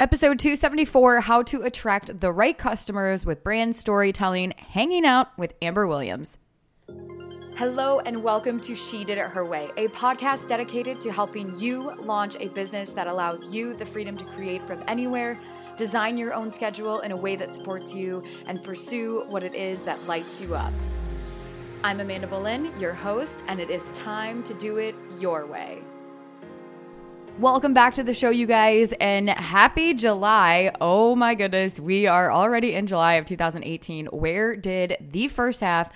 Episode 274 How to Attract the Right Customers with Brand Storytelling, hanging out with Amber Williams. Hello, and welcome to She Did It Her Way, a podcast dedicated to helping you launch a business that allows you the freedom to create from anywhere, design your own schedule in a way that supports you, and pursue what it is that lights you up. I'm Amanda Boleyn, your host, and it is time to do it your way. Welcome back to the show, you guys, and happy July. Oh my goodness, we are already in July of 2018. Where did the first half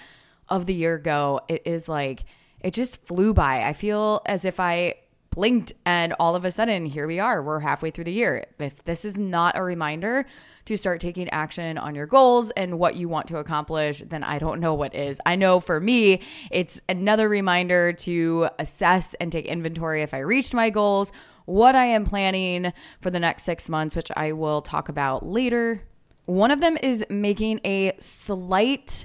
of the year go? It is like, it just flew by. I feel as if I blinked and all of a sudden, here we are. We're halfway through the year. If this is not a reminder to start taking action on your goals and what you want to accomplish, then I don't know what is. I know for me, it's another reminder to assess and take inventory if I reached my goals what I am planning for the next six months, which I will talk about later. One of them is making a slight,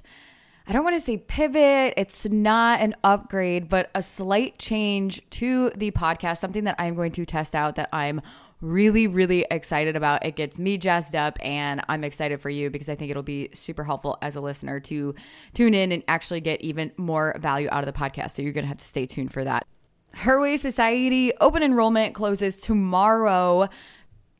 I don't want to say pivot, it's not an upgrade, but a slight change to the podcast, something that I'm going to test out that I'm really, really excited about. It gets me jazzed up, and I'm excited for you because I think it'll be super helpful as a listener to tune in and actually get even more value out of the podcast. So you're going to have to stay tuned for that. Her Way Society open enrollment closes tomorrow.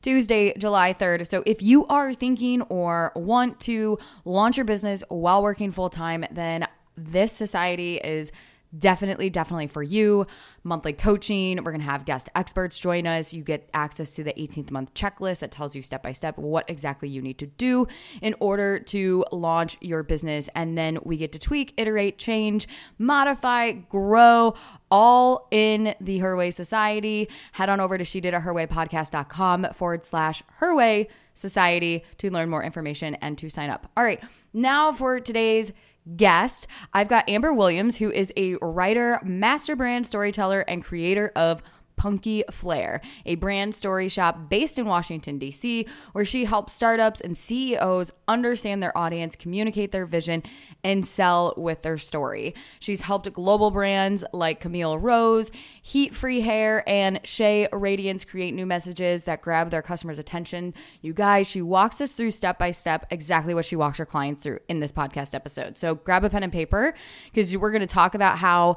Tuesday, July 3rd. So, if you are thinking or want to launch your business while working full time, then this society is definitely, definitely for you. Monthly coaching. We're to have guest experts join us. You get access to the 18th month checklist that tells you step by step what exactly you need to do in order to launch your business. And then we get to tweak, iterate, change, modify, grow, all in the Her Way Society. Head on over to she did it her way podcast.com forward slash her way society to learn more information and to sign up. All right. Now for today's guest. I've got Amber Williams, who is a writer, master brand storyteller, and creator of Punky Flair, a brand story shop based in Washington, D.C., where she helps startups and CEOs understand their audience, communicate their vision, and sell with their story. She's helped global brands like Camille Rose, Heat Free Hair, and Shea Radiance create new messages that grab their customers' attention. You guys, she walks us through step by step exactly what she walks her clients through in this podcast episode. So grab a pen and paper because we're going to talk about how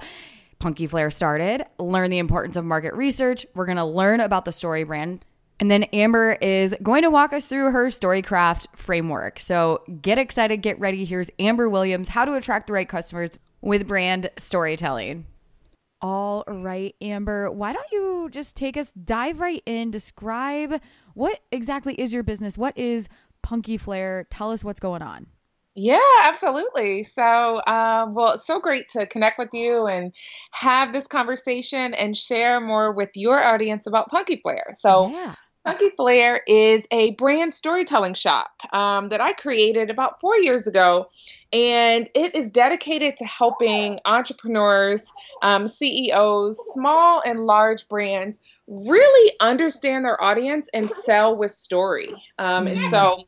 Punky Flair started, learn the importance of market research. We're going to learn about the story brand. And then Amber is going to walk us through her Storycraft framework. So get excited, get ready. Here's Amber Williams, how to attract the right customers with brand storytelling. All right, Amber, why don't you just take us, dive right in, describe what exactly is your business? What is Punky Flair? Tell us what's going on. Yeah, absolutely. So, um, well, it's so great to connect with you and have this conversation and share more with your audience about Punky Flair. So, yeah. Punky Flair is a brand storytelling shop um, that I created about four years ago, and it is dedicated to helping entrepreneurs, um, CEOs, small and large brands really understand their audience and sell with story. Um, and so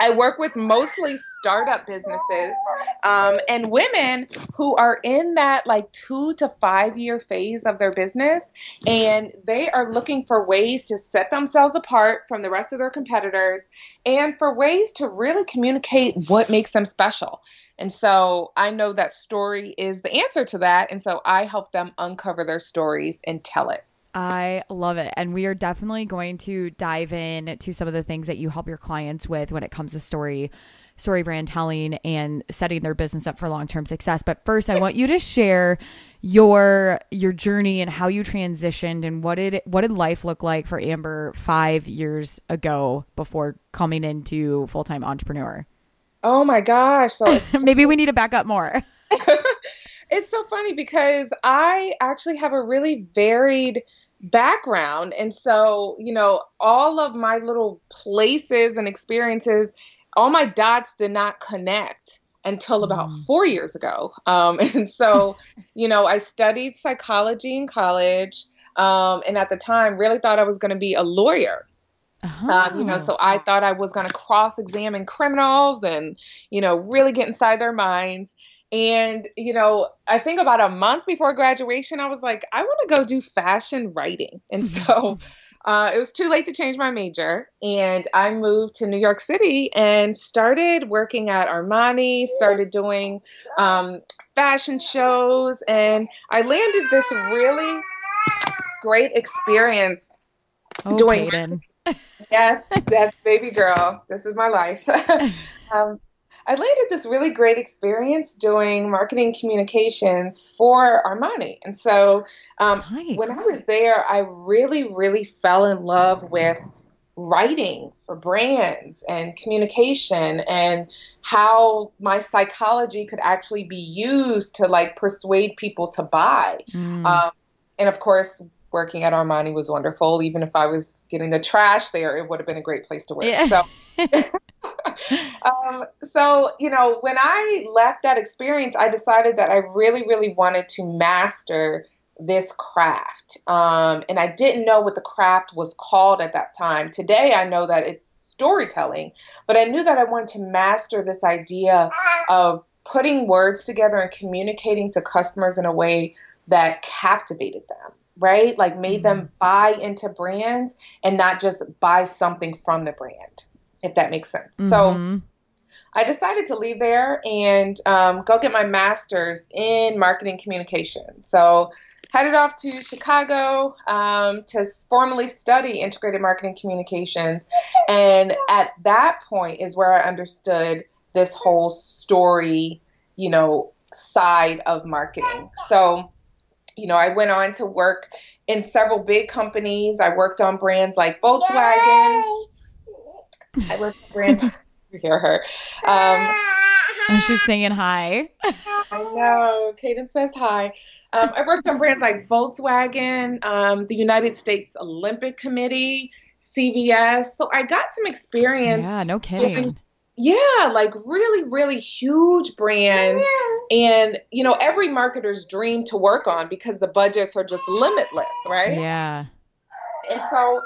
I work with mostly startup businesses um, and women who are in that like two to five year phase of their business and they are looking for ways to set themselves apart from the rest of their competitors and for ways to really communicate what makes them special. And so I know that story is the answer to that. And so I help them uncover their stories and tell it. I love it. And we are definitely going to dive in to some of the things that you help your clients with when it comes to story story brand telling and setting their business up for long-term success. But first, I want you to share your your journey and how you transitioned and what did what did life look like for Amber 5 years ago before coming into full-time entrepreneur. Oh my gosh. So maybe we need to back up more. it's so funny because I actually have a really varied background. And so, you know, all of my little places and experiences, all my dots did not connect until about mm. four years ago. Um, and so, you know, I studied psychology in college. Um, and at the time, really thought I was going to be a lawyer. Uh-huh. Um, you know, so I thought I was going to cross examine criminals and, you know, really get inside their minds. And, you know, I think about a month before graduation, I was like, I want to go do fashion writing. And so uh, it was too late to change my major, and I moved to New York City and started working at Armani. Started doing um, fashion shows, and I landed this really great experience oh, doing. Yes, that's baby girl. This is my life. um, I landed this really great experience doing marketing communications for Armani. And so um, nice. when I was there, I really, really fell in love with writing for brands and communication and how my psychology could actually be used to like persuade people to buy. Mm. Um, and of course, working at Armani was wonderful. Even if I was getting the trash there, it would have been a great place to work. Yeah. So um, so, you know, when I left that experience, I decided that I really, really wanted to master this craft. Um, and I didn't know what the craft was called at that time. Today, I know that it's storytelling, but I knew that I wanted to master this idea of putting words together and communicating to customers in a way that captivated them right? Like made mm-hmm. them buy into brands and not just buy something from the brand if that makes sense. Mm-hmm. So I decided to leave there and um, go get my master's in marketing communication. So headed off to Chicago um, to formally study integrated marketing communications. And at that point is where I understood this whole story, you know, side of marketing. So, you know, I went on to work in several big companies. I worked on brands like Volkswagen. Yay! I work for brands. you hear her. Um, and she's saying hi. I know. Kaden says hi. Um, I worked on brands like Volkswagen, um, the United States Olympic Committee, CVS. So I got some experience. Yeah, no kidding. Doing, yeah, like really, really huge brands. And, you know, every marketer's dream to work on because the budgets are just limitless, right? Yeah. And so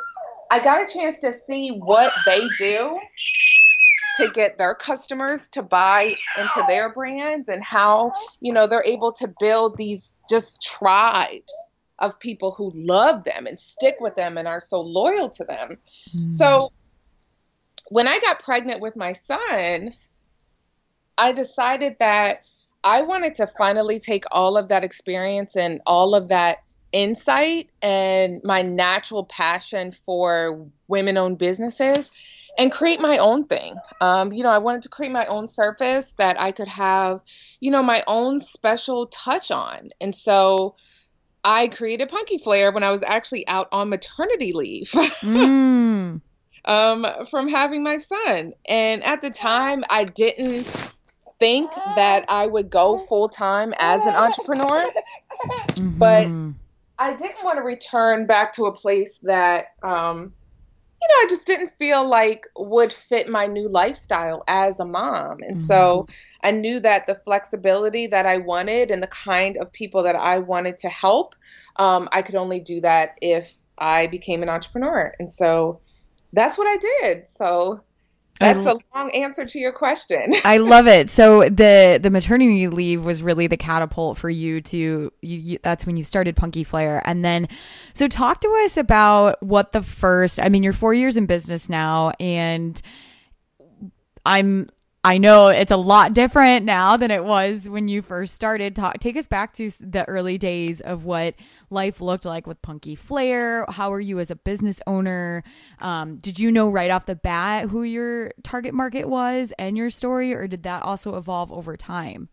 I got a chance to see what they do to get their customers to buy into their brands and how, you know, they're able to build these just tribes of people who love them and stick with them and are so loyal to them. Mm. So when I got pregnant with my son, I decided that I wanted to finally take all of that experience and all of that insight and my natural passion for women owned businesses and create my own thing. Um, you know, I wanted to create my own surface that I could have, you know, my own special touch on. And so I created Punky Flair when I was actually out on maternity leave. mm. Um, from having my son. And at the time, I didn't think that I would go full time as an entrepreneur. Mm-hmm. But I didn't want to return back to a place that, um, you know, I just didn't feel like would fit my new lifestyle as a mom. And mm-hmm. so I knew that the flexibility that I wanted and the kind of people that I wanted to help, um, I could only do that if I became an entrepreneur. And so that's what I did. So that's a long answer to your question. I love it. So the the maternity leave was really the catapult for you to you, you, that's when you started Punky Flair. And then so talk to us about what the first I mean you're 4 years in business now and I'm I know it's a lot different now than it was when you first started. Talk, take us back to the early days of what life looked like with Punky Flair. How are you as a business owner? Um, did you know right off the bat who your target market was and your story, or did that also evolve over time?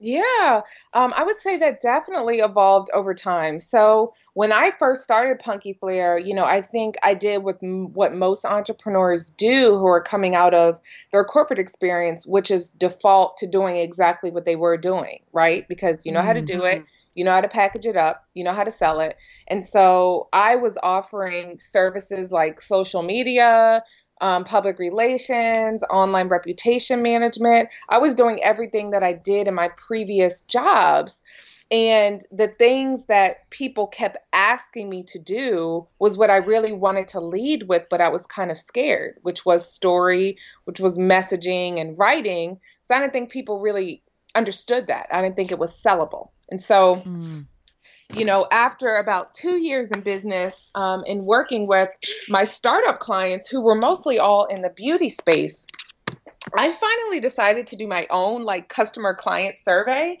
Yeah, um, I would say that definitely evolved over time. So when I first started Punky Flair, you know, I think I did with m- what most entrepreneurs do who are coming out of their corporate experience, which is default to doing exactly what they were doing, right? Because you know mm-hmm. how to do it, mm-hmm. you know how to package it up, you know how to sell it. And so I was offering services like social media, um, public relations, online reputation management. I was doing everything that I did in my previous jobs. And the things that people kept asking me to do was what I really wanted to lead with, but I was kind of scared, which was story, which was messaging and writing. So I didn't think people really understood that. I didn't think it was sellable. And so mm you know, after about two years in business um, and working with my startup clients who were mostly all in the beauty space, I finally decided to do my own like customer client survey.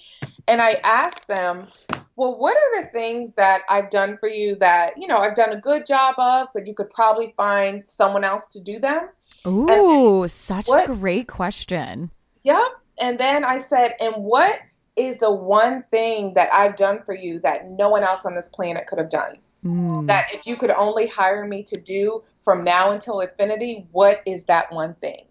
And I asked them, well, what are the things that I've done for you that, you know, I've done a good job of, but you could probably find someone else to do them? Ooh, such what, a great question. Yep. And then I said, and what is the one thing that I've done for you that no one else on this planet could have done? Mm. That if you could only hire me to do from now until infinity, what is that one thing?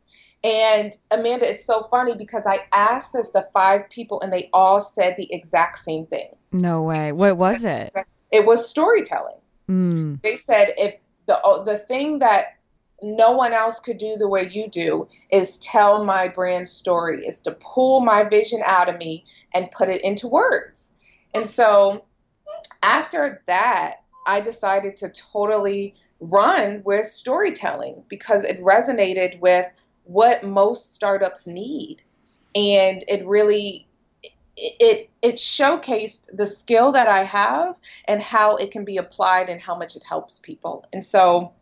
And Amanda, it's so funny because I asked this to five people and they all said the exact same thing. No way. What was it? It was storytelling. Mm. They said if the the thing that no one else could do the way you do is tell my brand story, is to pull my vision out of me and put it into words. And so after that, I decided to totally run with storytelling because it resonated with what most startups need. And it really it it showcased the skill that I have and how it can be applied and how much it helps people. And so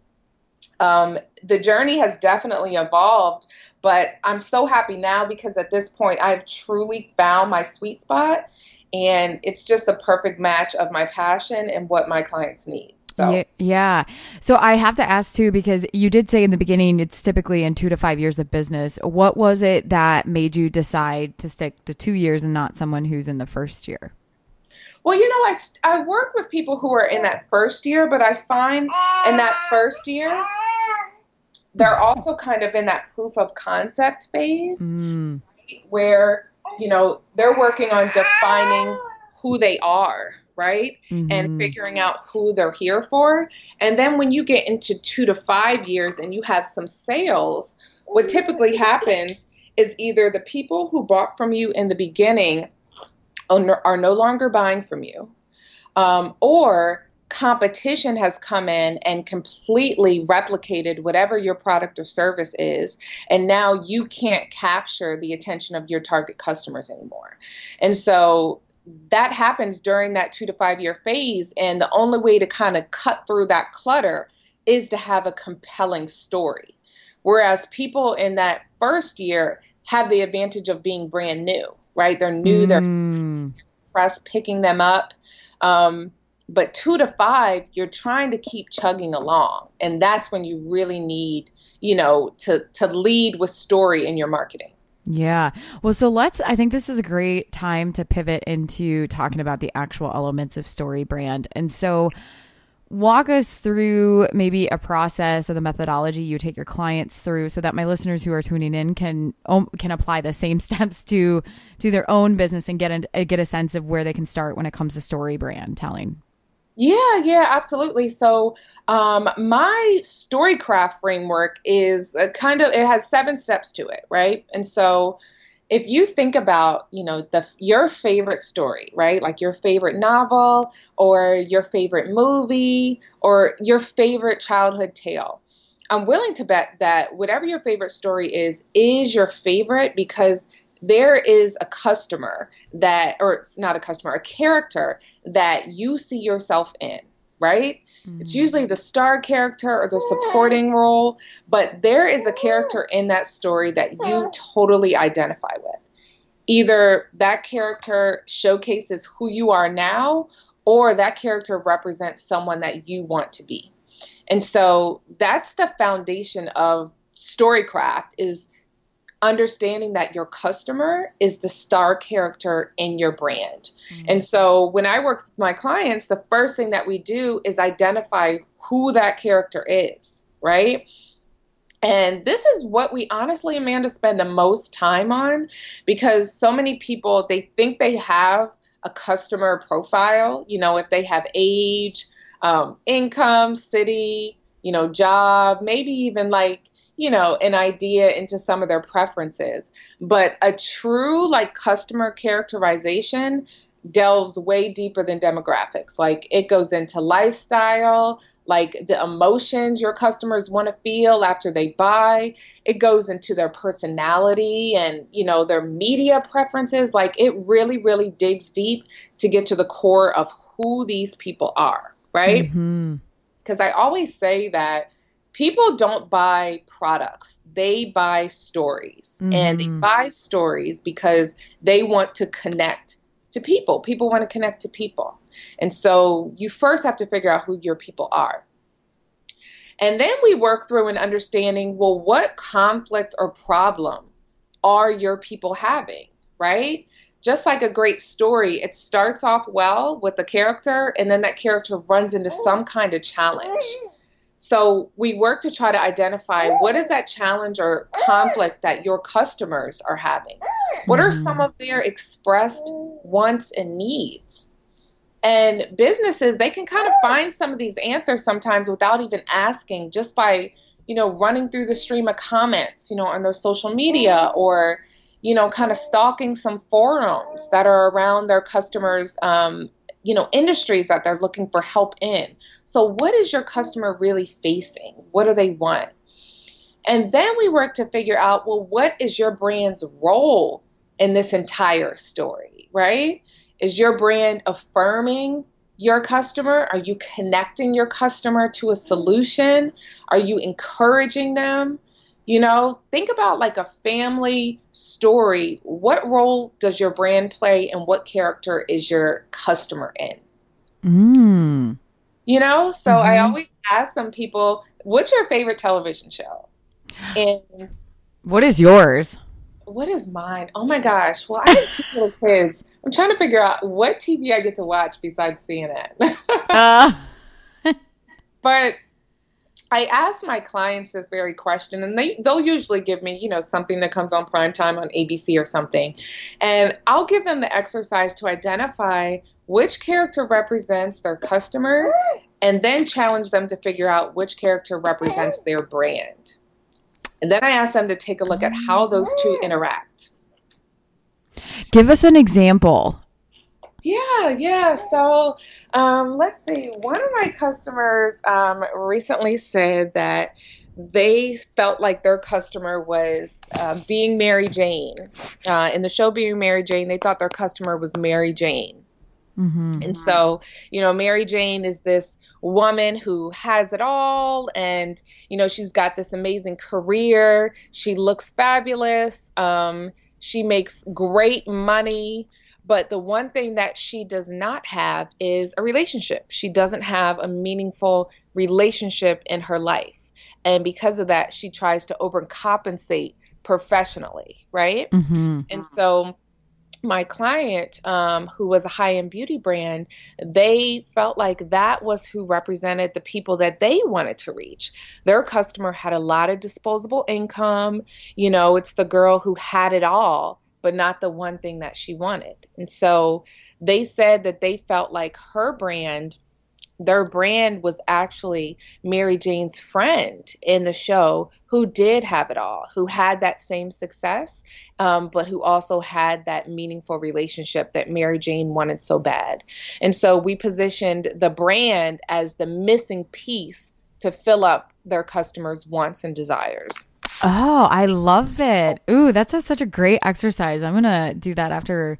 um, the journey has definitely evolved, but I'm so happy now because at this point I've truly found my sweet spot and it's just the perfect match of my passion and what my clients need. So yeah. So I have to ask too because you did say in the beginning it's typically in 2 to 5 years of business. What was it that made you decide to stick to 2 years and not someone who's in the first year? Well, you know, I, I work with people who are in that first year, but I find in that first year, they're also kind of in that proof of concept phase mm. right, where, you know, they're working on defining who they are, right? Mm-hmm. And figuring out who they're here for. And then when you get into two to five years and you have some sales, what typically happens is either the people who bought from you in the beginning are no longer buying from you, um, or competition has come in and completely replicated whatever your product or service is, and now you can't capture the attention of your target customers anymore. And so that happens during that two to five year phase. And the only way to kind of cut through that clutter is to have a compelling story. Whereas people in that first year have the advantage of being brand new, right? They're new, mm. they're press picking them up. Um, but two to five, you're trying to keep chugging along. And that's when you really need, you know, to, to lead with story in your marketing. Yeah. Well, so let's, I think this is a great time to pivot into talking about the actual elements of Story Brand. And so, walk us through maybe a process or the methodology you take your clients through so that my listeners who are tuning in can can apply the same steps to to their own business and get a, get a sense of where they can start when it comes to story brand telling. Yeah, yeah, absolutely. So, um, my storycraft framework is kind of it has seven steps to it, right? And so, if you think about, you know, the your favorite story, right? Like your favorite novel or your favorite movie or your favorite childhood tale. I'm willing to bet that whatever your favorite story is is your favorite because there is a customer that, or it's not a customer, a character that you see yourself in, right? Mm-hmm. It's usually the star character or the supporting role, but there is a character in that story that you totally identify with. Either that character showcases who you are now, or that character represents someone that you want to be. And so that's the foundation of storycraft is understanding that your customer is the star character in your brand. Mm-hmm. And so when I work with my clients, the first thing that we do is identify who that character is, right? And this is what we honestly, Amanda, spend the most time on because so many people, they think they have a customer profile, you know, if they have age, um, income, city, you know, job, maybe even like you know, an idea into some of their preferences. But a true like customer characterization delves way deeper than demographics. Like it goes into lifestyle, like the emotions your customers want to feel after they buy. It goes into their personality and, you know, their media preferences. Like it really, really digs deep to get to the core of who these people are, right? Because mm-hmm. I always say that people don't buy products, they buy stories. Mm-hmm. And they mm-hmm. buy stories because they want to connect to people. People want to connect to people. And so you first have to figure out who your people are. And then we work through an understanding well, what conflict or problem are your people having, right? Just like a great story, it starts off well with the character, and then that character runs into some kind of challenge. So we work to try to identify what is that challenge or conflict that your customers are having? What are some of their expressed wants and needs? And businesses, they can kind of find some of these answers sometimes without even asking, just by, you know, running through the stream of comments, you know, on their social media or, you know, kind of stalking some forums that are around their customers, um, you know, industries that they're looking for help in. So, what is your customer really facing? What do they want? And then we work to figure out, well, what is your brand's role in this entire story, right? Is your brand affirming your customer? Are you connecting your customer to a solution? Are you encouraging them? You know, think about like a family story. What role does your brand play and what character is your customer in? Mm. You know, so mm-hmm. I always ask some people, what's your favorite television show? And what is yours? What is mine? Oh my gosh. Well, I have two little kids. I'm trying to figure out what TV I get to watch besides CNN. uh. but I ask my clients this very question, and they they'll usually give me, you know, something that comes on prime time on ABC or something, and I'll give them the exercise to identify which character represents their customer, and then challenge them to figure out which character represents their brand, and then I ask them to take a look at how those two mm. interact. Give us an example. Yeah, yeah. So um, let's see. One of my customers um, recently said that they felt like their customer was uh, being Mary Jane. Uh, in the show Being Mary Jane, they thought their customer was Mary Jane. Mm-hmm. And so, you know, Mary Jane is this woman who has it all and you know she's got this amazing career she looks fabulous um, she makes great money. But the one thing that she does not have is a relationship. She doesn't have a meaningful relationship in her life. And because of that, she tries to overcompensate professionally, right? Mm-hmm. And so my client, um, who was a high end beauty brand, they felt like that was who represented the people that they wanted to reach. Their customer had a lot of disposable income. You know, it's the girl who had it all, but not the one thing that she wanted. And so they said that they felt like her brand their brand was actually Mary Jane's friend in the show who did have it all, who had that same success, um, but who also had that meaningful relationship that Mary Jane wanted so bad. And so we positioned the brand as the missing piece to fill up their customers' wants and desires. Oh, I love it. Ooh, that's a, such a great exercise. I'm going to do that after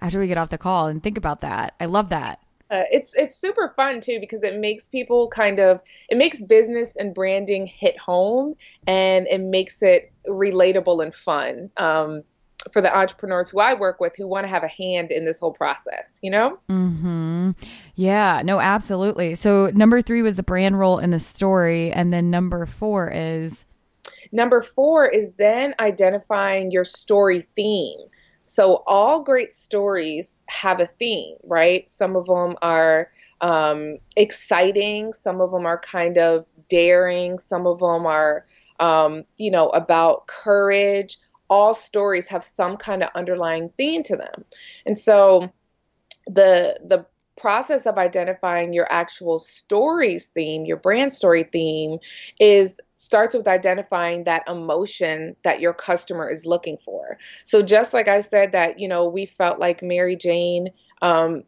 after we get off the call and think about that. I love that. Uh, it's it's super fun too because it makes people kind of it makes business and branding hit home and it makes it relatable and fun um, for the entrepreneurs who I work with who want to have a hand in this whole process. You know. Hmm. Yeah. No. Absolutely. So number three was the brand role in the story, and then number four is. Number four is then identifying your story theme. So all great stories have a theme, right? Some of them are um, exciting, some of them are kind of daring, some of them are, um, you know, about courage. All stories have some kind of underlying theme to them, and so the the process of identifying your actual stories theme, your brand story theme, is starts with identifying that emotion that your customer is looking for. So just like I said that, you know, we felt like Mary Jane um,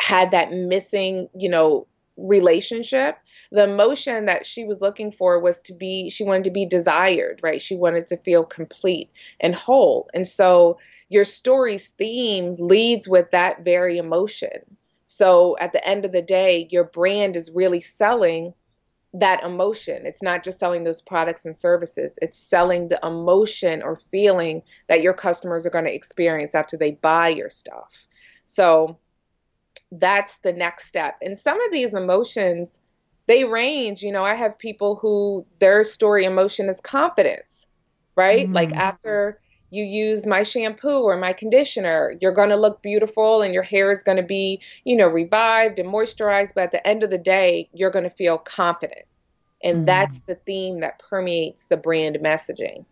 had that missing, you know, relationship. The emotion that she was looking for was to be she wanted to be desired right? She wanted to feel complete and whole. And so your story's theme leads with that very emotion. So at the end of the day, your brand is really selling that emotion. It's not just selling those products and services, it's selling the emotion or feeling that your customers are going to experience after they buy your stuff. So that's the next step. And some of these emotions, they range. You know, I have people who their story emotion is confidence, right? Mm-hmm. Like after you use my shampoo or my conditioner, you're going to look beautiful and your hair is going to be, you know, revived and moisturized. But at the end of the day, you're going to feel confident. And mm-hmm. that's the theme that permeates the brand messaging.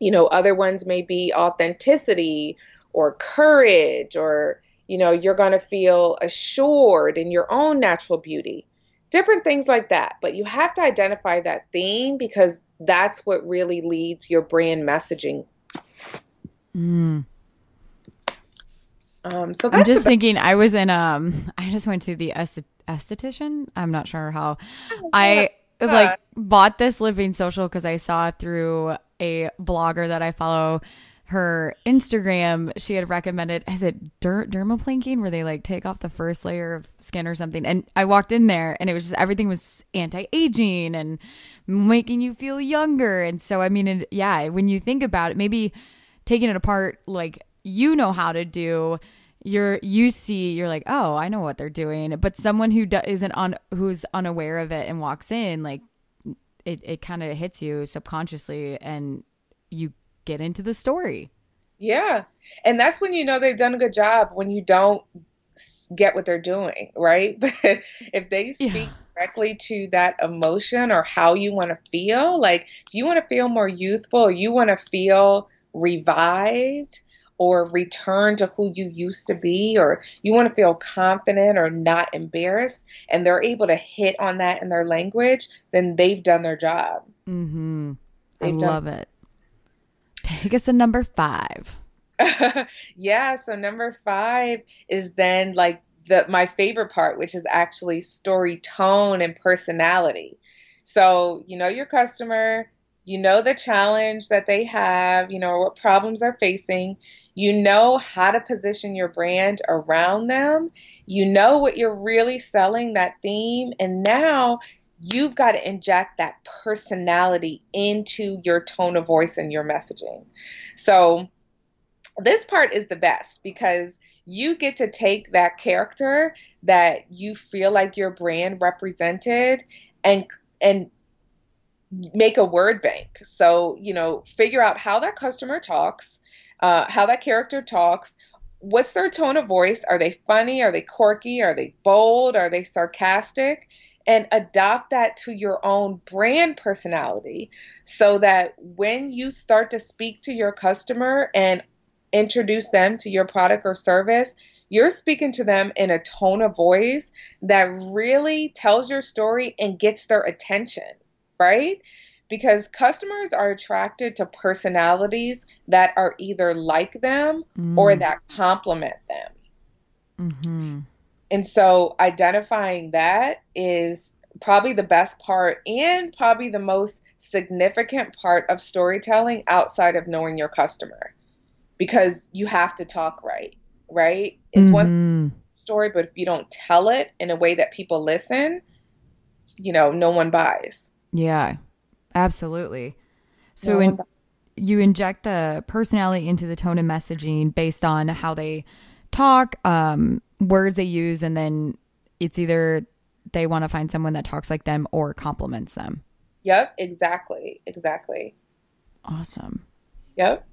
You know, other ones may be authenticity or courage, or, you know, you're going to feel assured in your own natural beauty. Different things like that. But you have to identify that theme because that's what really leads your brand messaging Mm. Um, so I'm just thinking. I was in. Um, I just went to the esthetician. I'm not sure how. Oh, I like bought this Living Social because I saw through a blogger that I follow. Her Instagram, she had recommended, is it der- dermaplanking where they like take off the first layer of skin or something? And I walked in there and it was just everything was anti aging and making you feel younger. And so, I mean, it, yeah, when you think about it, maybe taking it apart like you know how to do you're you see you're like oh i know what they're doing. But someone who do, isn't on who's unaware of it and walks in like it, it kind of hits you subconsciously and you get into the story. Yeah. And that's when you know they've done a good job when you don't get what they're doing right? But if they speak yeah. directly to that emotion or how you want to feel like you want to feel more youthful you want to feel revived or return to who you used to be or you want to feel confident or not embarrassed and they're able to hit on that in their language then they've done their job. Mm-hmm. I done- love it. Take us to number five. Yeah so number five is then like the my favorite part which is actually story tone and personality. So you know your customer you know the challenge that they have, you know what problems they're facing, you know how to position your brand around them, you know what you're really selling, that theme, and now you've got to inject that personality into your tone of voice and your messaging. So, this part is the best because you get to take that character that you feel like your brand represented and and make a word bank. So, you know, figure out how that customer talks, uh, how that character talks. What's their tone of voice? Are they funny? Are they quirky? Are they bold? Are they sarcastic? And adopt that to your own brand personality so that when you start to speak to your customer and introduce them to your product or service, you're speaking to them in a tone of voice that really tells your story and gets their attention right? Because customers are attracted to personalities that are either like them mm. or that complement them. Mm-hmm. And so identifying that is probably the best part and probably the most significant part of storytelling outside of knowing your customer because you have to talk right, right? It's mm-hmm. one story, but if you don't tell it in a way that people listen, you know, no one buys. Yeah, absolutely. So in, you inject the personality into the tone of messaging based on how they talk, um, words they use, and then it's either they want to find someone that talks like them or compliments them. Yep, exactly. Exactly. Awesome. Yep.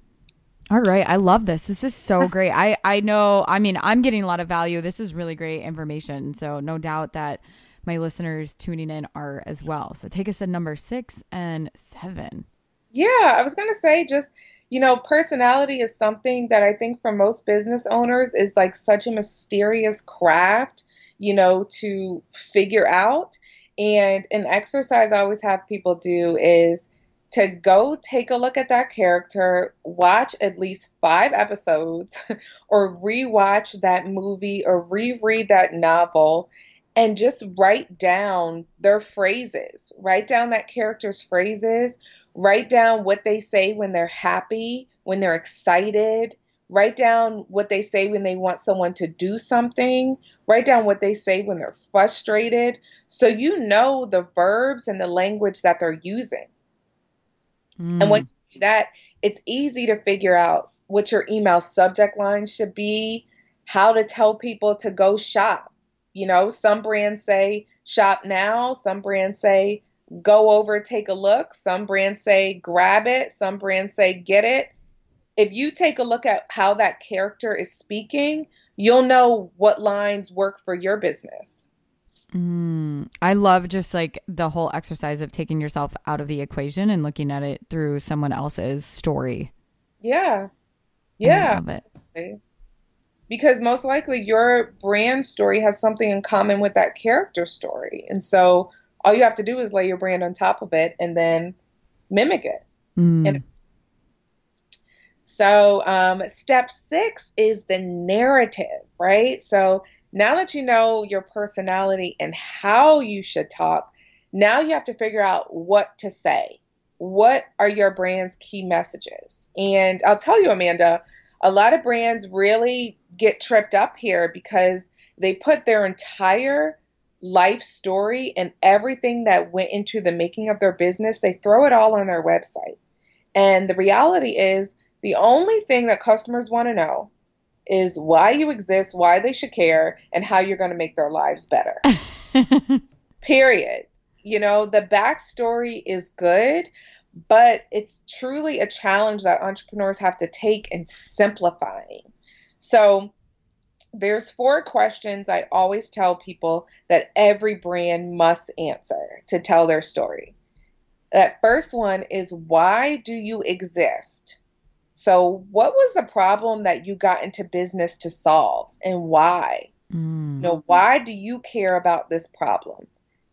All right, I love this. This is so great. I I know. I mean, I'm getting a lot of value. This is really great information. So no doubt that my listeners tuning in are as well. So take us to number six and seven. Yeah, I was going to say just, you know, personality is something that I think for most business owners is like such a mysterious craft, you know, to figure out. And an exercise I always have people do is to go take a look at that character, watch at least five episodes, or rewatch that movie or reread that novel and just write down their phrases. Write down that character's phrases. Write down what they say when they're happy, when they're excited, Write down what they say when they want someone to do something. Write down what they say when they're frustrated. So you know the verbs and the language that they're using. Mm. And once you do that, it's easy to figure out what your email subject line should be, how to tell people to go shop. You know, some brands say shop now, some brands say go over, take a look, some brands say grab it, some brands say get it. If you take a look at how that character is speaking, you'll know what lines work for your business. Mm, I love just like the whole exercise of taking yourself out of the equation and looking at it through someone else's story. Yeah. Yeah. I love it. Because most likely your brand story has something in common with that character story. And so all you have to do is lay your brand on top of it and then mimic it. Mm. And so, um, step six is the narrative, right? So, now that you know your personality and how you should talk, now you have to figure out what to say. What are your brand's key messages? And I'll tell you, Amanda, a lot of brands really get tripped up here because they put their entire life story and everything that went into the making of their business, they throw it all on their website. And the reality is, the only thing that customers want to know is why you exist, why they should care, and how you're going to make their lives better. Period. You know, the backstory is good, but it's truly a challenge that entrepreneurs have to take in simplifying. So, there's four questions I always tell people that every brand must answer to tell their story. That first one is why do you exist? So, what was the problem that you got into business to solve and why? Mm. You know, why do you care about this problem?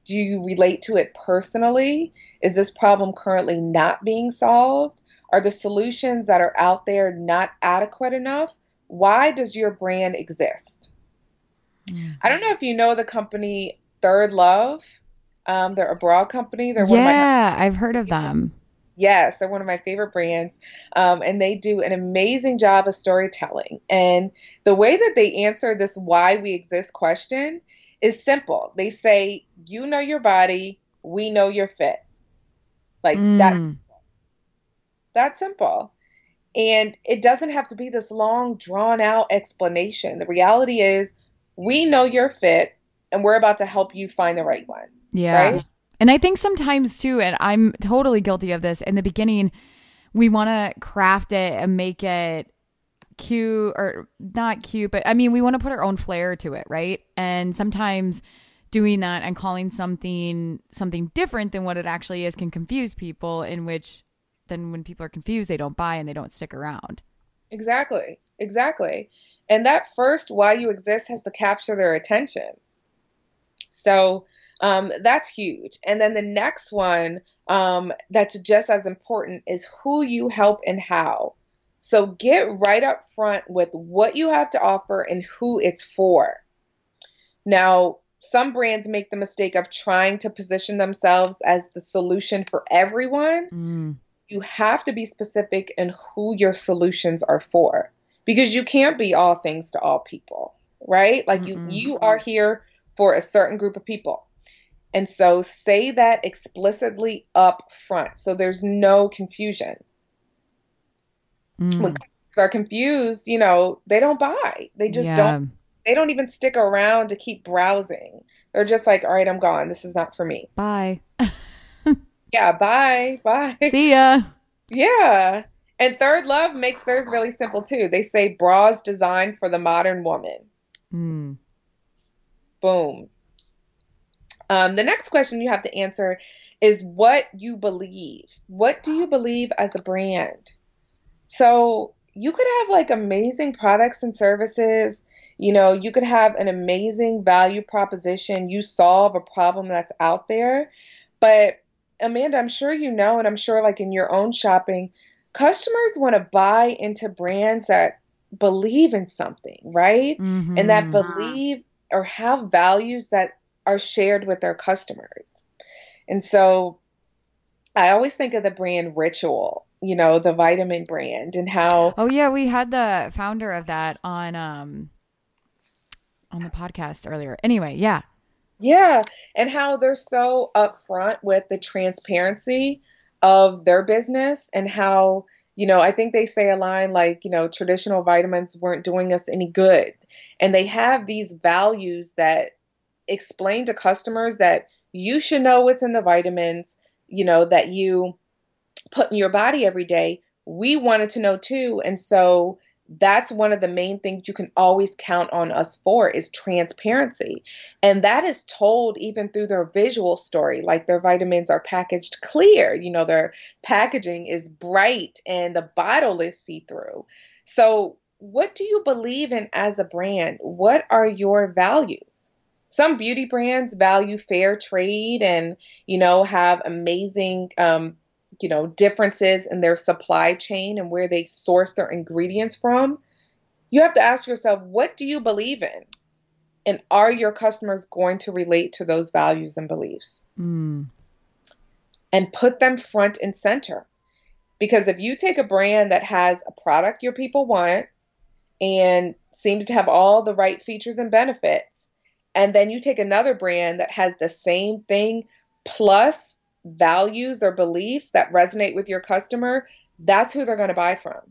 Do you relate to it personally? Is this problem currently not being solved? Are the solutions that are out there not adequate enough? Why does your brand exist? Mm. I don't know if you know the company Third Love. Um, they're a bra company. They're yeah, I've heard of them. Yes, they're one of my favorite brands. Um, and they do an amazing job of storytelling. And the way that they answer this why we exist question is simple. They say, You know your body, we know your fit. Like mm. that. That's simple. And it doesn't have to be this long, drawn out explanation. The reality is, we know your fit, and we're about to help you find the right one. Yeah. Right? And I think sometimes too, and I'm totally guilty of this, in the beginning, we want to craft it and make it cute or not cute, but I mean, we want to put our own flair to it, right? And sometimes doing that and calling something something different than what it actually is can confuse people in which then when people are confused they don't buy and they don't stick around exactly exactly and that first why you exist has to capture their attention so um, that's huge. And then the next one um, that's just as important is who you help and how. So get right up front with what you have to offer and who it's for. Now, some brands make the mistake of trying to position themselves as the solution for everyone. Mm. You have to be specific in who your solutions are for because you can't be all things to all people, right? Like mm-hmm. you you are here for a certain group of people. And so say that explicitly up front so there's no confusion. Mm. When customers are confused, you know, they don't buy. They just yeah. don't they don't even stick around to keep browsing. They're just like, all right, I'm gone. This is not for me. Bye. yeah, bye. Bye. See ya. Yeah. And Third Love makes theirs really simple too. They say bras designed for the modern woman. Mm. Boom. Um, the next question you have to answer is what you believe. What do you believe as a brand? So you could have like amazing products and services. You know, you could have an amazing value proposition. You solve a problem that's out there. But Amanda, I'm sure you know, and I'm sure like in your own shopping, customers want to buy into brands that believe in something, right? Mm-hmm. And that believe or have values that are shared with their customers. And so I always think of the brand ritual. You know, the vitamin brand and how Oh yeah, we had the founder of that on um on the podcast earlier. Anyway, yeah. Yeah, and how they're so upfront with the transparency of their business and how, you know, I think they say a line like, you know, traditional vitamins weren't doing us any good. And they have these values that explain to customers that you should know what's in the vitamins, you know, that you put in your body every day. We wanted to know too. And so that's one of the main things you can always count on us for is transparency. And that is told even through their visual story. Like their vitamins are packaged clear, you know, their packaging is bright and the bottle is see through. So, what do you believe in as a brand? What are your values? Some beauty brands value fair trade and, you know, have amazing um, you know, differences in their supply chain and where they source their ingredients from, you have to ask yourself, what do you believe in? And are your customers going to relate to those values and beliefs? Mm. And put them front and center. Because if you take a brand that has a product your people want and seems to have all the right features and benefits, and then you take another brand that has the same thing plus values or beliefs that resonate with your customer, that's who they're going to buy from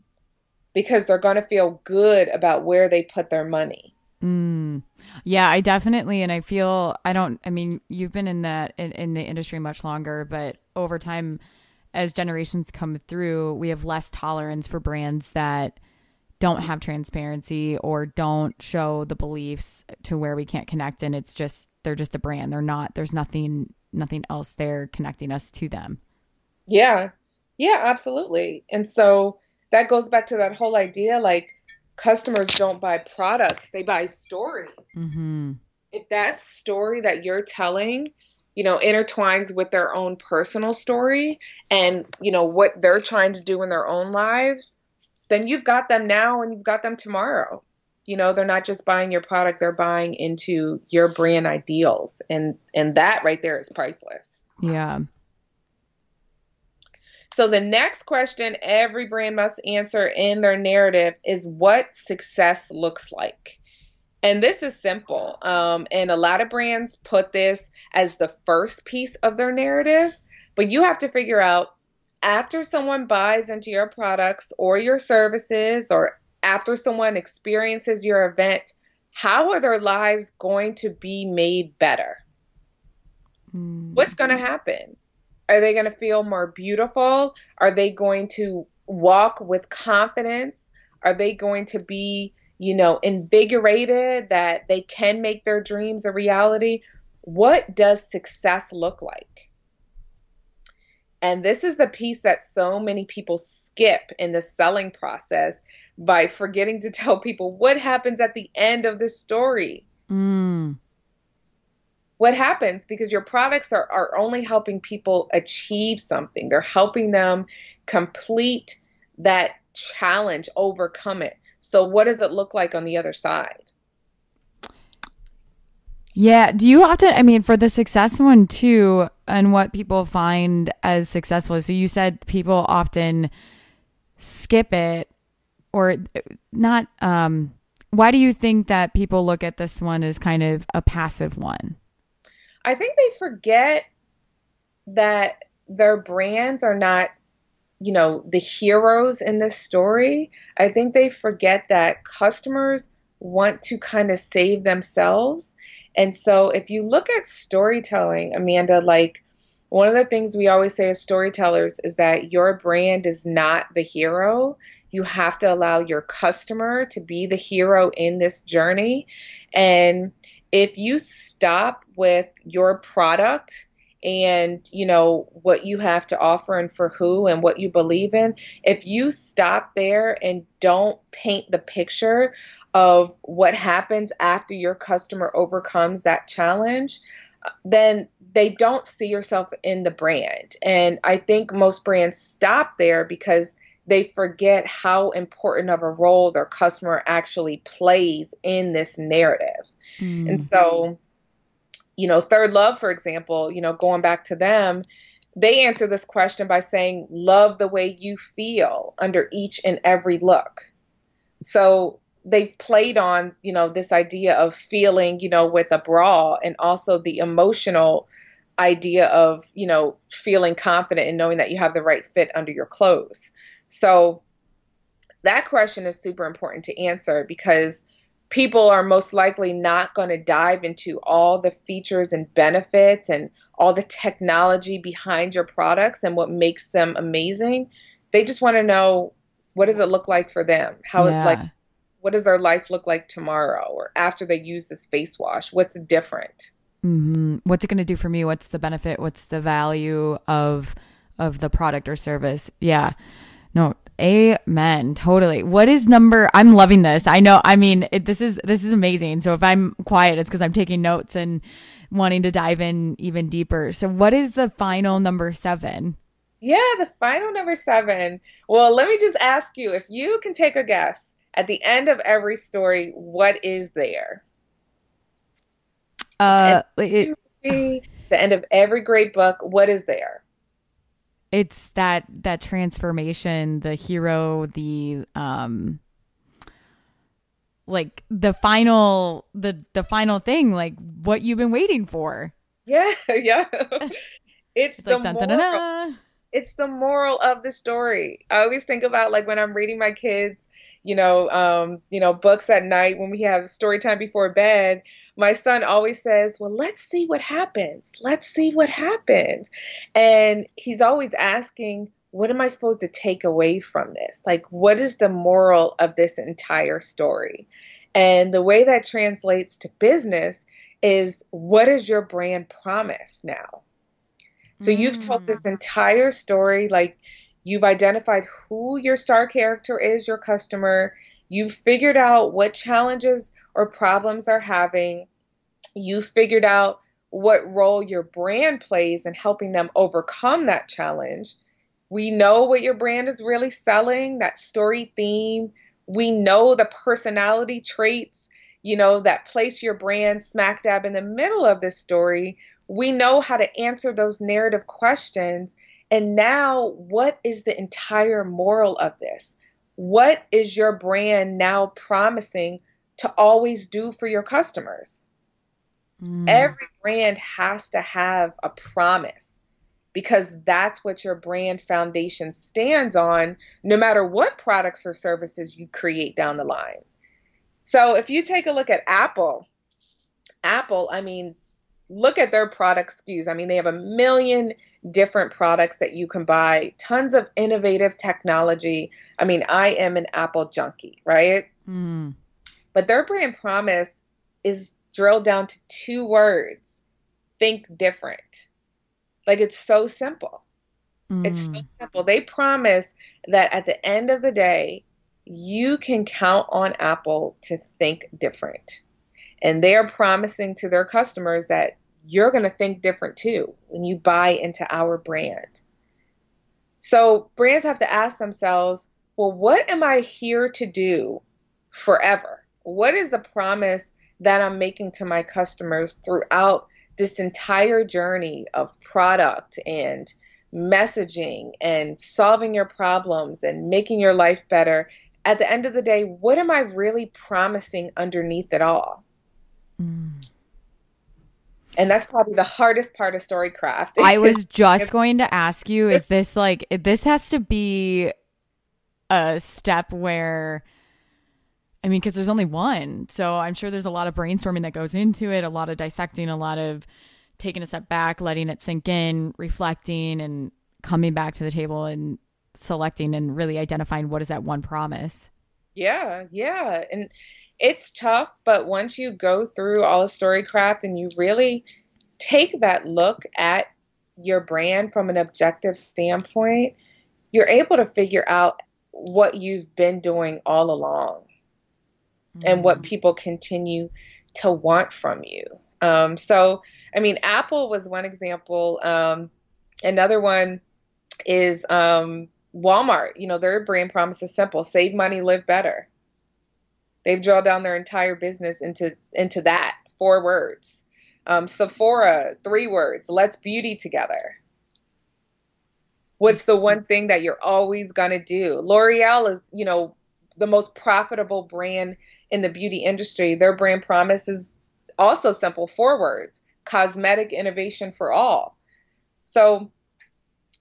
because they're going to feel good about where they put their money. Mm. Yeah, I definitely, and I feel I don't. I mean, you've been in that in, in the industry much longer, but over time, as generations come through, we have less tolerance for brands that don't have transparency or don't show the beliefs to where we can't connect, and it's just they're just a brand. They're not. There's nothing nothing else there connecting us to them. Yeah. Yeah, absolutely. And so that goes back to that whole idea like customers don't buy products, they buy stories. Mm-hmm. If that story that you're telling, you know, intertwines with their own personal story and, you know, what they're trying to do in their own lives, then you've got them now and you've got them tomorrow. You know they're not just buying your product they're buying into your brand ideals. And and that right there is priceless. Yeah. So the next question every brand must answer in their narrative is what success looks like. And this is simple. Um, and a lot of brands put this as the first piece of their narrative but you have to figure out after someone buys into your products or your services or after someone experiences your event, how are their lives going to be made better? Mm. What's going to happen? Are they going to feel more beautiful? Are they going to walk with confidence? Are they going to be, you know, invigorated that they can make their dreams a reality? What does success look like? And this is the piece that so many people skip in the selling process by forgetting to tell people what happens at the end of the story. Mm. What happens because your products are, are only helping people achieve something, they're helping them complete that challenge, overcome it. So, what does it look like on the other side? Yeah. Do you often, I mean, for the success one too, and what people find as successful, so you said people often skip it or not um why do you think that people look at this one as kind of a passive one? I think they forget that their brands are not, you know, the heroes in this story. I think they forget that customers want to kind of save themselves. And so if you look at storytelling, Amanda, like one of the things we always say as storytellers is that your brand is not the hero. You have to allow your customer to be the hero in this journey. And if you stop with your product and you know what you have to offer and for who and what you believe in if you stop there and don't paint the picture of what happens after your customer overcomes that challenge then they don't see yourself in the brand and i think most brands stop there because they forget how important of a role their customer actually plays in this narrative. Mm. And so, you know, ThirdLove, for example, you know, going back to them, they answer this question by saying, love the way you feel under each and every look. So they've played on, you know, this idea of feeling, you know, with a bra and also the emotional idea of, you know, feeling confident and knowing that you have the right fit under your clothes. So that question is super important to answer because people are most likely not going to dive into all the features and benefits and all the technology behind your products and what makes them amazing. They just want to know what does it look like for them? How yeah. like what does their life look like tomorrow or after they use this face wash? What's different? Mm-hmm. What's it going to do for me? What's the benefit? What's the value of of the product or service? Yeah. No, amen. Totally. What is number? I'm loving this. I know. I mean, it, this is this is amazing. So if I'm quiet, it's because I'm taking notes and wanting to dive in even deeper. So what is the final number seven? Yeah, the final number seven. Well, let me just ask you if you can take a guess at the end of every story, what is there? Uh, it, the end of every great book, what is there? it's that that transformation the hero the um like the final the the final thing like what you've been waiting for yeah yeah it's, it's the like, moral, dun, dun, dun, it's the moral of the story i always think about like when i'm reading my kids you know um you know books at night when we have story time before bed my son always says, Well, let's see what happens. Let's see what happens. And he's always asking, What am I supposed to take away from this? Like, what is the moral of this entire story? And the way that translates to business is what is your brand promise now? So you've told this mm. entire story, like you've identified who your star character is, your customer. You've figured out what challenges or problems are having. You've figured out what role your brand plays in helping them overcome that challenge. We know what your brand is really selling, that story theme. We know the personality traits, you know, that place your brand smack dab in the middle of this story. We know how to answer those narrative questions. And now, what is the entire moral of this? What is your brand now promising to always do for your customers. Mm. Every brand has to have a promise because that's what your brand foundation stands on, no matter what products or services you create down the line. So if you take a look at Apple, Apple, I mean, look at their product SKUs. I mean, they have a million different products that you can buy, tons of innovative technology. I mean, I am an Apple junkie, right? Mm. But their brand promise is drilled down to two words think different. Like it's so simple. Mm. It's so mm. simple. They promise that at the end of the day, you can count on Apple to think different. And they are promising to their customers that you're going to think different too when you buy into our brand. So brands have to ask themselves, well, what am I here to do forever? what is the promise that I'm making to my customers throughout this entire journey of product and messaging and solving your problems and making your life better? At the end of the day, what am I really promising underneath it all? Mm. And that's probably the hardest part of storycraft. I was just going to ask you is this like this has to be a step where I mean, because there's only one. So I'm sure there's a lot of brainstorming that goes into it, a lot of dissecting, a lot of taking a step back, letting it sink in, reflecting, and coming back to the table and selecting and really identifying what is that one promise. Yeah, yeah. And it's tough, but once you go through all of storycraft and you really take that look at your brand from an objective standpoint, you're able to figure out what you've been doing all along mm-hmm. and what mm. people continue to want from you. Um, so, I mean, Apple was one example. Um, another one is um, Walmart. You know, their brand promise is simple: save money, live better. They've drawn down their entire business into into that four words. Um, Sephora, three words: let's beauty together. What's the one thing that you're always to do? L'Oreal is, you know, the most profitable brand in the beauty industry. Their brand promise is also simple four words cosmetic innovation for all. So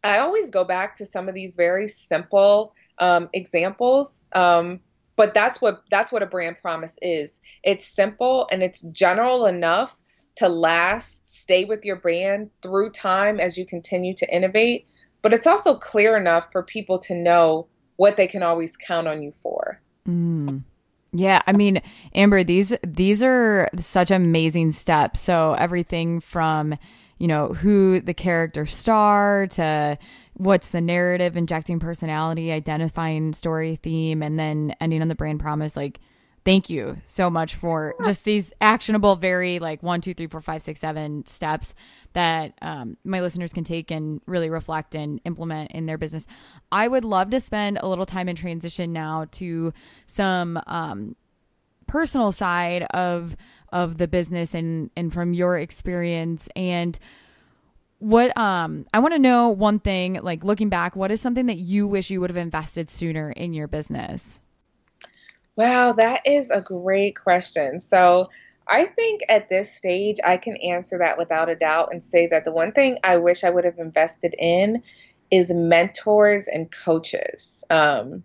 I always go back to some of these very simple um, examples. Um, but that's what that's what a brand promise is. It's simple and it's general enough to last, stay with your brand through time as you continue to innovate, but it's also clear enough for people to know what they can always count on you for. Mm. Yeah, I mean, Amber, these these are such amazing steps. So everything from, you know, who the character star to what's the narrative, injecting personality, identifying story theme, and then ending on the brand promise, like thank you so much for just these actionable, very like one, two, three, four, five, six, seven steps that um, my listeners can take and really reflect and implement in their business. I would love to spend a little time in transition now to some um, personal side of of the business and and from your experience and what um I want to know one thing like looking back what is something that you wish you would have invested sooner in your business Wow, that is a great question. So, I think at this stage, I can answer that without a doubt and say that the one thing I wish I would have invested in is mentors and coaches um,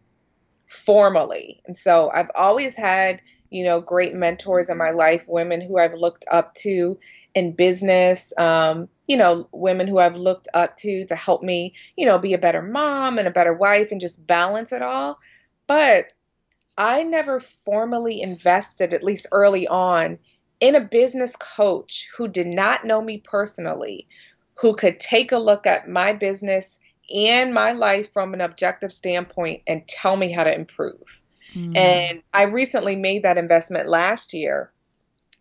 formally. And so I've always had, you know, great mentors in my life, women who I've looked up to in business, um, you know, women who I've looked up to to help me, you know, be a better mom and a better wife and just balance it all. But I never formally invested, at least early on, in a business coach who did not know me personally, who could take a look at my business and my life from an objective standpoint and tell me how to improve. Mm. And I recently made that investment last year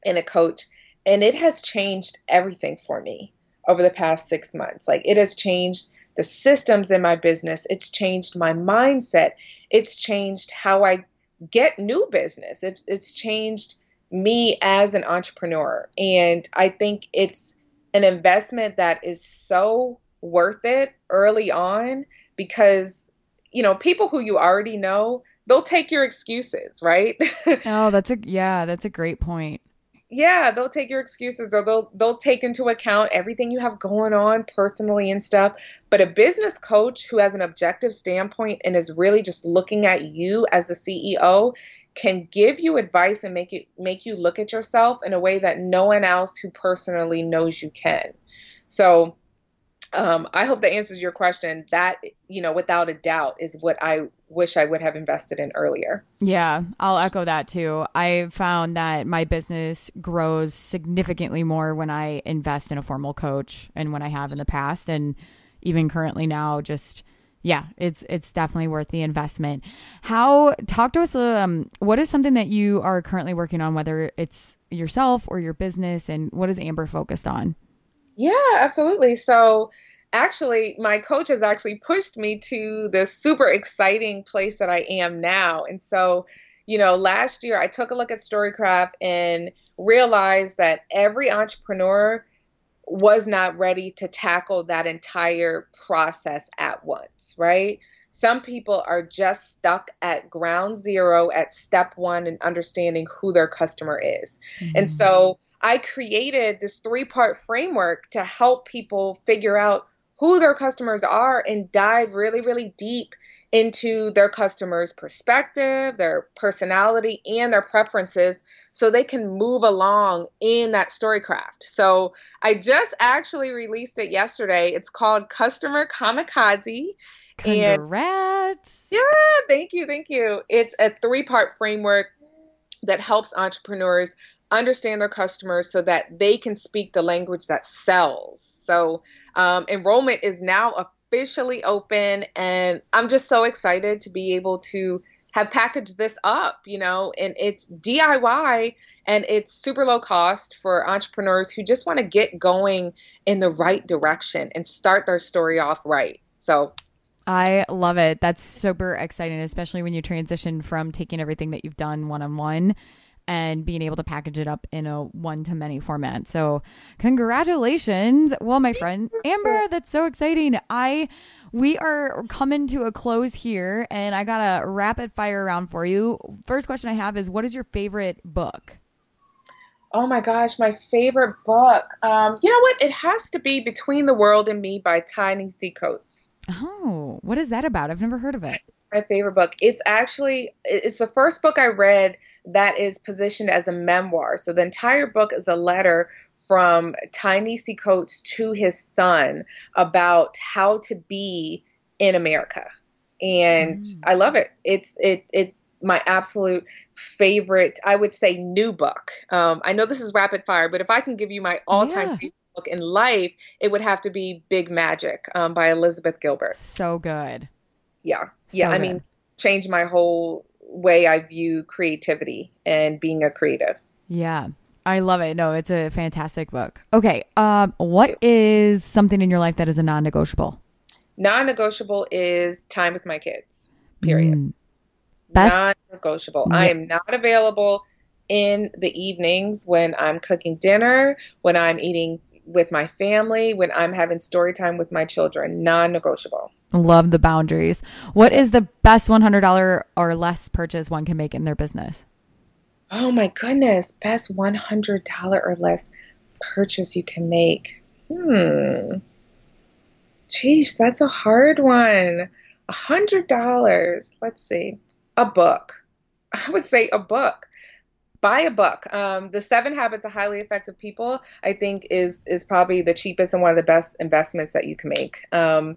in a coach, and it has changed everything for me over the past six months. Like it has changed the systems in my business, it's changed my mindset, it's changed how I get new business. It's it's changed me as an entrepreneur, and I think it's an investment that is so worth it early on because you know people who you already know they'll take your excuses, right? oh, that's a yeah, that's a great point yeah, they'll take your excuses or they'll they'll take into account everything you have going on personally and stuff. But a business coach who has an objective standpoint and is really just looking at you as the CEO can give you advice and make it make you look at yourself in a way that no one else who personally knows you can. So um, I hope that answers your question. That, you know, without a doubt, is what I wish I would have invested in earlier. Yeah, I'll echo that too. I found that my business grows significantly more when I invest in a formal coach and when I have in the past. And even currently now, just yeah, it's it's definitely worth the investment. How talk to us um what is something that you are currently working on whether it's yourself or your business and what is Amber focused on? Yeah, absolutely. So actually, my coach has actually pushed me to this super exciting place that I am now. And so, you know, last year I took a look at Storycraft and realized that every entrepreneur was not ready to tackle that entire process at once, right? Some people are just stuck at ground zero at step one and understanding who their customer is. Mm-hmm. And so I created this three part framework to help people figure out who their customers are and dive really, really deep into their customers' perspective, their personality, and their preferences so they can move along in that storycraft. So I just actually released it yesterday. It's called Customer Kamikaze. Congrats. And yeah, thank you, thank you. It's a three part framework that helps entrepreneurs understand their customers so that they can speak the language that sells. So, um, enrollment is now officially open, and I'm just so excited to be able to have packaged this up, you know, and it's DIY and it's super low cost for entrepreneurs who just want to get going in the right direction and start their story off right. So, I love it. That's super exciting, especially when you transition from taking everything that you've done one on one and being able to package it up in a one to many format. So, congratulations. Well, my friend Amber, that's so exciting. I we are coming to a close here and I got a rapid fire round for you. First question I have is what is your favorite book? Oh my gosh, my favorite book. Um, you know what? It has to be Between the World and Me by Ta-Nehisi Coates. Oh, what is that about? I've never heard of it. My favorite book. It's actually it's the first book I read that is positioned as a memoir. So the entire book is a letter from Ta-Nehisi Coates to his son about how to be in America. And mm. I love it. It's it it's my absolute favorite, I would say, new book. Um, I know this is rapid fire, but if I can give you my all time yeah. Book in life, it would have to be Big Magic um, by Elizabeth Gilbert. So good. Yeah. Yeah. So I mean, changed my whole way I view creativity and being a creative. Yeah. I love it. No, it's a fantastic book. Okay. Um, what is something in your life that is a non negotiable? Non negotiable is time with my kids, period. Mm. Best non-negotiable. Yeah. I am not available in the evenings when I'm cooking dinner, when I'm eating with my family, when I'm having story time with my children. Non-negotiable. Love the boundaries. What is the best $100 or less purchase one can make in their business? Oh my goodness, best $100 or less purchase you can make. Hmm. Geez, that's a hard one. A hundred dollars. Let's see a book. I would say a book. Buy a book. Um, the Seven Habits of Highly Effective People, I think, is is probably the cheapest and one of the best investments that you can make. Um,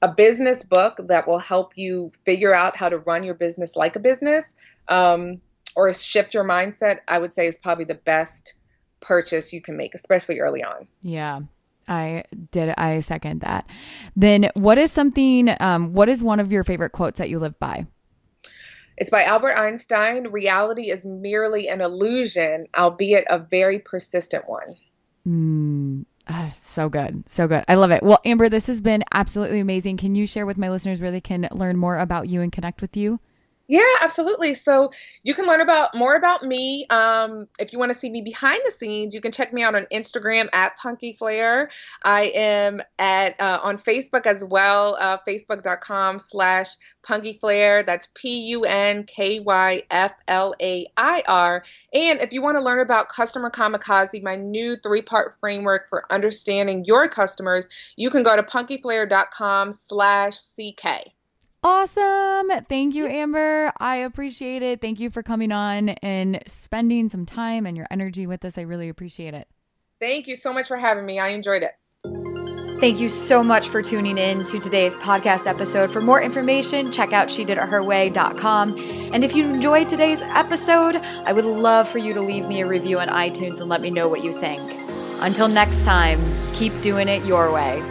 a business book that will help you figure out how to run your business like a business um, or shift your mindset, I would say, is probably the best purchase you can make, especially early on. Yeah. I did. I second that. Then, what is something? Um, what is one of your favorite quotes that you live by? It's by Albert Einstein. Reality is merely an illusion, albeit a very persistent one. Mm, ah, so good. So good. I love it. Well, Amber, this has been absolutely amazing. Can you share with my listeners where they can learn more about you and connect with you? Yeah, absolutely. So you can learn about more about me. Um, if you want to see me behind the scenes, you can check me out on Instagram at Punky Flair. I am at uh, on Facebook as well, uh, facebook.com slash Punky Flair. That's P U N K Y F L A I R. And if you want to learn about Customer Kamikaze, my new three part framework for understanding your customers, you can go to punkyflair.com slash CK. Awesome. Thank you, Amber. I appreciate it. Thank you for coming on and spending some time and your energy with us. I really appreciate it. Thank you so much for having me. I enjoyed it. Thank you so much for tuning in to today's podcast episode. For more information, check out she did it her way.com. And if you enjoyed today's episode, I would love for you to leave me a review on iTunes and let me know what you think. Until next time, keep doing it your way.